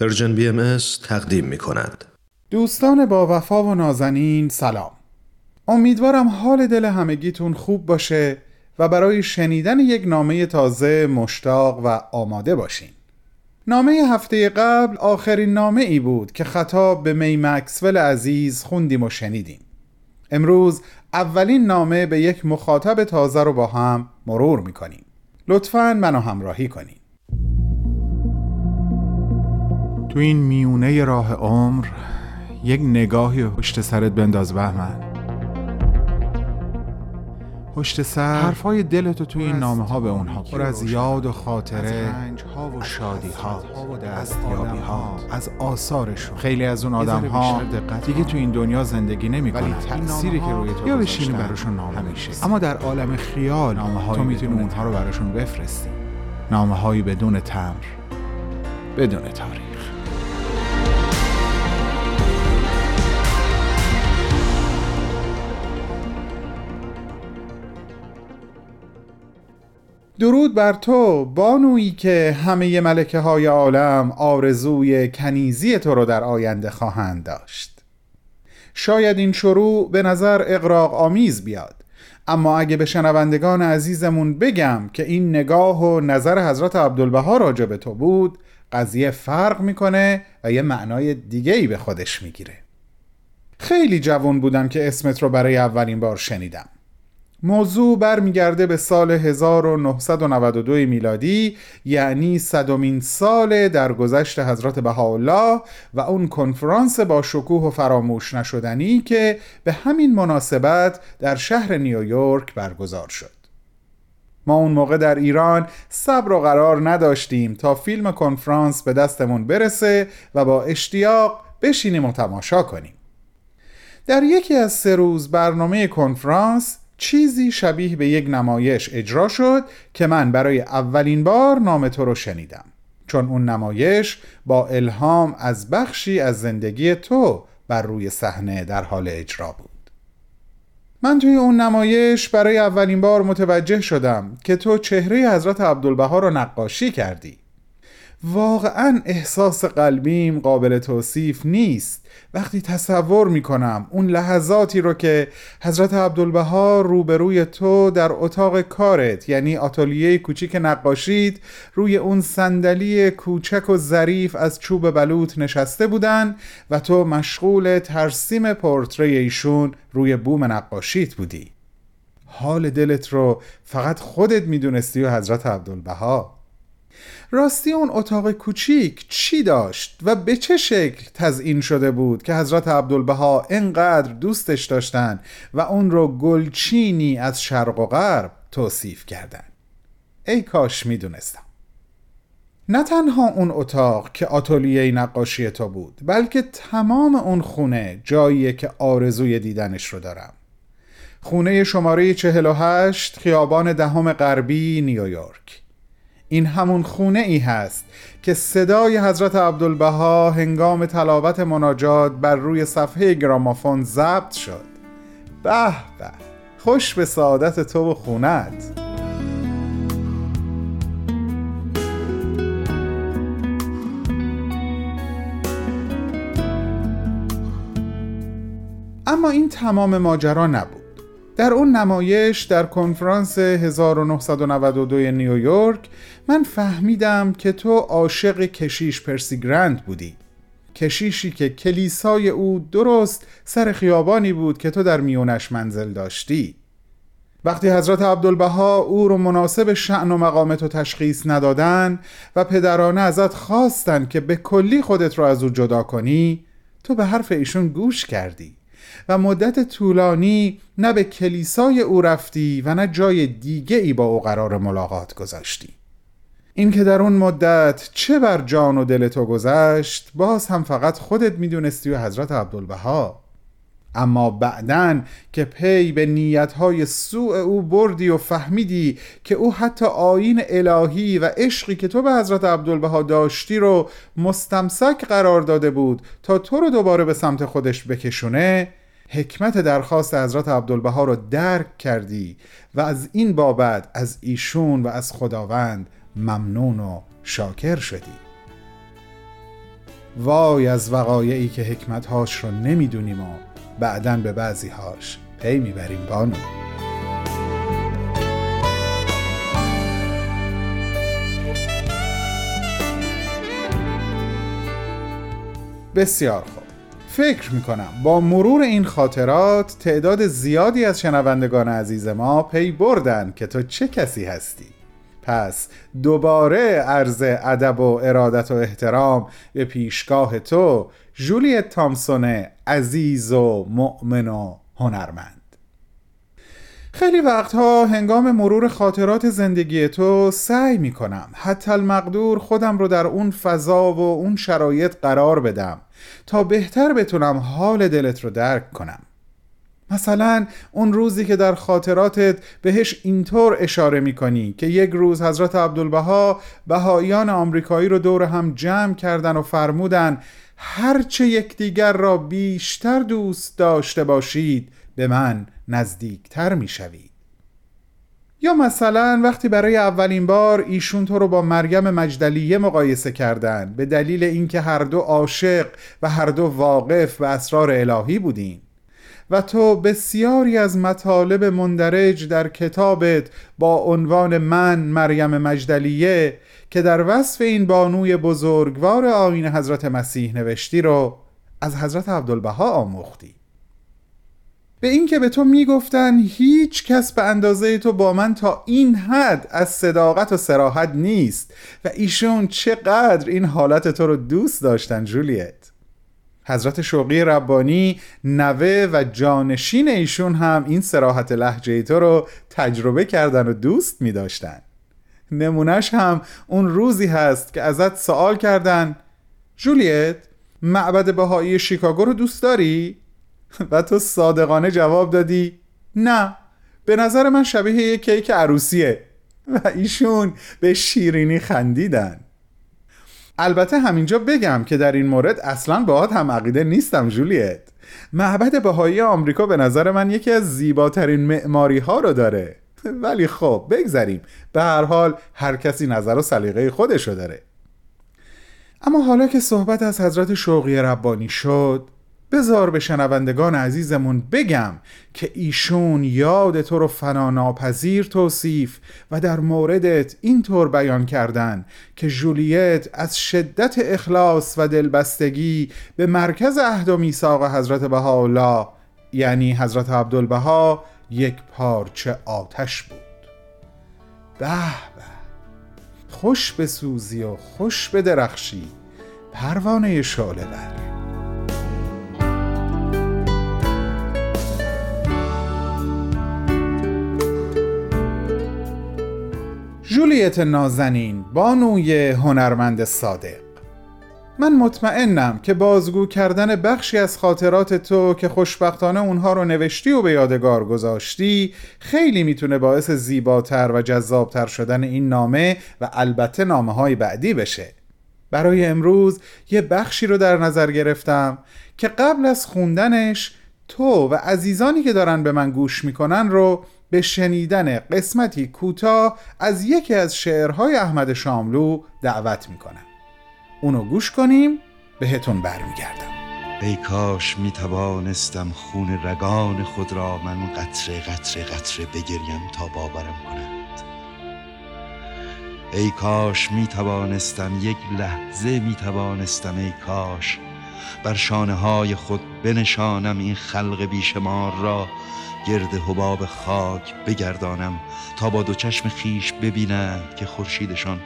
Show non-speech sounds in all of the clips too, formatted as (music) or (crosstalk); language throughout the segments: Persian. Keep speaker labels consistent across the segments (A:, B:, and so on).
A: Persian BM تقدیم می کند.
B: دوستان با وفا و نازنین سلام. امیدوارم حال دل همگیتون خوب باشه و برای شنیدن یک نامه تازه مشتاق و آماده باشین. نامه هفته قبل آخرین نامه ای بود که خطاب به می مکسول عزیز خوندیم و شنیدیم. امروز اولین نامه به یک مخاطب تازه رو با هم مرور می‌کنیم. لطفا منو همراهی کنید تو این میونه راه عمر یک نگاهی پشت سرت بنداز بهمن. پشت سر حرفای دلتو توی این نامه ها به اونها پر از یاد و خاطره ها و شادی ها دستیابی ها از آثارشون. خیلی از اون آدم ها دیگه تو این دنیا زندگی نمی کنن. تأثیری که روی تو یا بشینی براشون نامه میشه اما در عالم خیال نامه تو می‌تونی اونها رو براشون بفرستی. نامه هایی بدون تمر بدون تاریخ. درود بر تو بانویی که همه ملکه های عالم آرزوی کنیزی تو رو در آینده خواهند داشت. شاید این شروع به نظر اقراق آمیز بیاد اما اگه به شنوندگان عزیزمون بگم که این نگاه و نظر حضرت عبدالبها راجع به تو بود قضیه فرق می‌کنه و یه معنای دیگه ای به خودش می‌گیره. خیلی جوان بودم که اسمت رو برای اولین بار شنیدم. موضوع برمیگرده به سال 1992 میلادی یعنی صدمین سال درگذشت حضرت بهاءالله و اون کنفرانس با شکوه و فراموش نشدنی که به همین مناسبت در شهر نیویورک برگزار شد. ما اون موقع در ایران صبر و قرار نداشتیم تا فیلم کنفرانس به دستمون برسه و با اشتیاق بشینیم و تماشا کنیم. در یکی از سه روز برنامه کنفرانس چیزی شبیه به یک نمایش اجرا شد که من برای اولین بار نام تو رو شنیدم. چون اون نمایش با الهام از بخشی از زندگی تو بر روی صحنه در حال اجرا بود. من توی اون نمایش برای اولین بار متوجه شدم که تو چهره حضرت عبدالبها رو نقاشی کردی. واقعا احساس قلبیم قابل توصیف نیست. وقتی تصور می‌کنم اون لحظاتی رو که حضرت عبدالبها روبروی تو در اتاق کارت یعنی آتلیه کوچیک نقاشید روی اون صندلی کوچک و ظریف از چوب بلوط نشسته بودن و تو مشغول ترسیم پورتری ایشون روی بوم نقاشیت بودی. حال دلت رو فقط خودت می‌دونستی و حضرت عبدالبها. راستی اون اتاق کوچیک چی داشت و به چه شکل تزئین شده بود که حضرت عبدالبها انقدر دوستش داشتن و اون رو گلچینی از شرق و غرب توصیف کردن؟ ای کاش می‌دونستم. نه تنها اون اتاق که آتولیه نقاشی تو بود بلکه تمام اون خونه جاییه که آرزوی دیدنش رو دارم. خونه شماره 48 خیابان دهم غربی نیویورک. این همون خونه ای هست که صدای حضرت عبدالبها هنگام تلاوت مناجات بر روی صفحه گرامافون ضبط شد. به به خوش به سعادت تو و خونت. اما این تمام ماجرا نبود. در اون نمایش در کنفرانس 1992 نیویورک من فهمیدم که تو عاشق کشیش پرسی گرند بودی. کشیشی که کلیسای او درست سر خیابانی بود که تو در میونش منزل داشتی. وقتی حضرت عبدالبها او رو مناسب شعن و مقام تو تشخیص ندادن و پدرانه ازت خواستن که به کلی خودت رو از او جدا کنی تو به حرف ایشون گوش کردی. و مدت طولانی نه به کلیسای او رفتی و نه جای دیگه ای با او قرار ملاقات گذاشتی. این که در اون مدت چه بر جان و دل تو گذشت باز هم فقط خودت می‌دونستی و حضرت عبدالبها. اما بعدن که پی به نیتهای سوء او بردی و فهمیدی که او حتی آین الهی و عشقی که تو به حضرت عبدالبها داشتی رو مستمسک قرار داده بود تا تو رو دوباره به سمت خودش بکشونه حکمت درخواست حضرت عبدالبها رو درک کردی و از این بابت از ایشون و از خداوند ممنون و شاکر شدی. وای از وقایعی که حکمتهاش رو نمی‌دونیم و بعدا به بعضیهاش پی می‌بریم بانو. بسیار خوب. فکر می‌کنم. با مرور این خاطرات تعداد زیادی از شنوندگان عزیز ما پی بردن که تو چه کسی هستی. پس دوباره عرض ادب و ارادت و احترام به پیشگاه تو جولیت تامسون عزیز و مؤمن و هنرمند. خیلی وقتها هنگام مرور خاطرات زندگی تو سعی می کنم حتی المقدور خودم رو در اون فضا و اون شرایط قرار بدم. تا بهتر بتونم حال دلت رو درک کنم. مثلا اون روزی که در خاطراتت بهش اینطور اشاره می‌کنی که یک روز حضرت عبدالبها بهاییان آمریکایی رو دور هم جمع کردن و فرمودن هرچه یکدیگر را بیشتر دوست داشته باشید به من نزدیکتر می‌شوید. یا مثلا وقتی برای اولین بار ایشون تو رو با مریم مجدلیه مقایسه کردن به دلیل اینکه هر دو عاشق و هر دو واقف به اسرار الهی بودین. و تو بسیاری از مطالب مندرج در کتابت با عنوان من مریم مجدلیه که در وصف این بانوی بزرگوار آین حضرت مسیح نوشتی رو از حضرت عبدالبها آموختی. به اینکه به تو می‌گفتن هیچ کس به اندازه تو با من تا این حد از صداقت و سراحت نیست و ایشون چقدر این حالت تو رو دوست داشتن جولیت حضرت شوقی ربانی نوه و جانشین ایشون هم این سراحت لحجه تو رو تجربه کردن و دوست می داشتن نمونش هم اون روزی هست که ازت سوال کردن جولیت معبد بهایی شیکاگو رو دوست داری؟ (laughs) و تو صادقانه جواب دادی نه به نظر من شبیه یک کیک عروسیه. (laughs) و ایشون به شیرینی خندیدن. البته همینجا بگم که در این مورد اصلا باهات هم عقیده نیستم جولیت. معبد بهایی آمریکا به نظر من یکی از زیباترین معماری ها رو داره. (laughs) ولی خب بگذریم. به هر حال هر کسی نظر و سلیقه خودشو داره. اما حالا که صحبت از حضرت شوقی ربانی شد بزار به شنوندگان عزیزمون بگم که ایشون یاد تو رو فناناپذیر توصیف و در موردت اینطور بیان کردن که جولیت از شدت اخلاص و دلبستگی به مرکز عهد و میثاق حضرت بهاءالله یعنی حضرت عبدالبها یک پارچه آتش بود. به به خوش بسوزی و خوش بدرخشی پروانه شعله بر. جولیت نازنین بانوی هنرمند صادق. من مطمئنم که بازگو کردن بخشی از خاطرات تو که خوشبختانه اونها رو نوشتی و به یادگار گذاشتی خیلی می‌تونه باعث زیباتر و جذابتر شدن این نامه و البته نامه های بعدی بشه. برای امروز یه بخشی رو در نظر گرفتم که قبل از خوندنش تو و عزیزانی که دارن به من گوش می‌کنن رو به شنیدن قسمتی کوتاه از یکی از شعرهای احمد شاملو دعوت می‌کنم. اونو گوش کنیم بهتون برمیگردم.
C: ای کاش می توانستم خون رگان خود را من قطره قطره قطره بگریم تا باورم کنند. ای کاش می توانستم یک لحظه می توانستم ای کاش بر شانه های خود بنشانم این خلق بیشمار را. گرد حباب خاک بگردانم تا با دو چشم خیش ببینند که خورشیدشان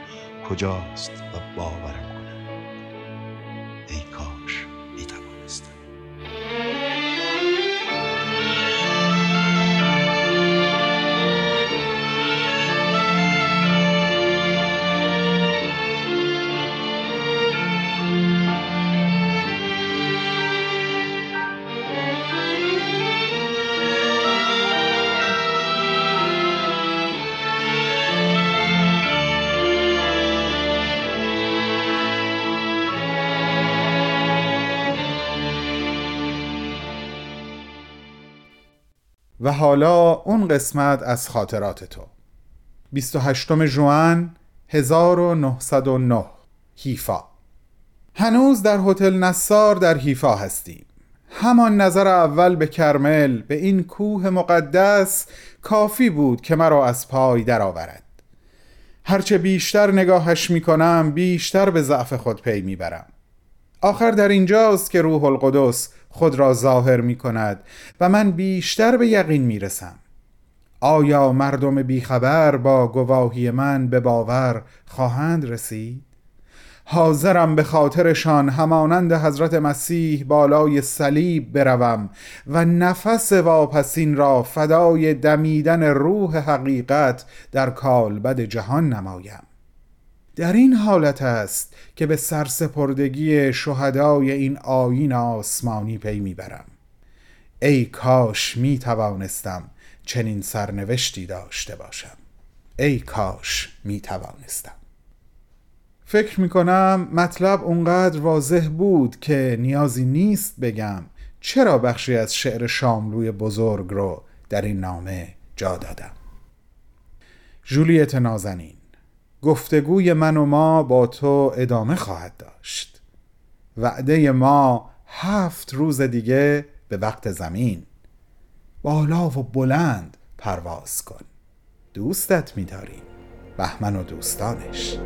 C: کجاست و باورم.
B: و حالا اون قسمت از خاطرات تو. 28 جوان 1909 هیفا هنوز در هتل نصار در حیفا هستیم. همان نظر اول به کرمل به این کوه مقدس کافی بود که مرا از پای درآورد. هرچه بیشتر نگاهش می کنم بیشتر به ضعف خود پی می برم آخر در اینجاست که روح القدس خود را ظاهر می کند و من بیشتر به یقین می رسم آیا مردم بیخبر با گواهی من به باور خواهند رسید؟ حاضرم به خاطرشان همانند حضرت مسیح بالای صلیب بروم و نفس واپسین را فدای دمیدن روح حقیقت در کالبد جهان نمایم در این حالت است که به سرسپردگی شهدای این آیین آسمانی پی می‌برم. ای کاش می توانستم چنین سرنوشتی داشته باشم. ای کاش می توانستم فکر می کنم مطلب اونقدر واضح بود که نیازی نیست بگم چرا بخشی از شعر شاملوی بزرگ رو در این نامه جا دادم. جولیت نازنین. گفتگوی من و ما با تو ادامه خواهد داشت. وعده ما هفت روز دیگه به وقت زمین. بالا و بلند پرواز کن. دوستت می‌داریم. بهمن و دوستانش.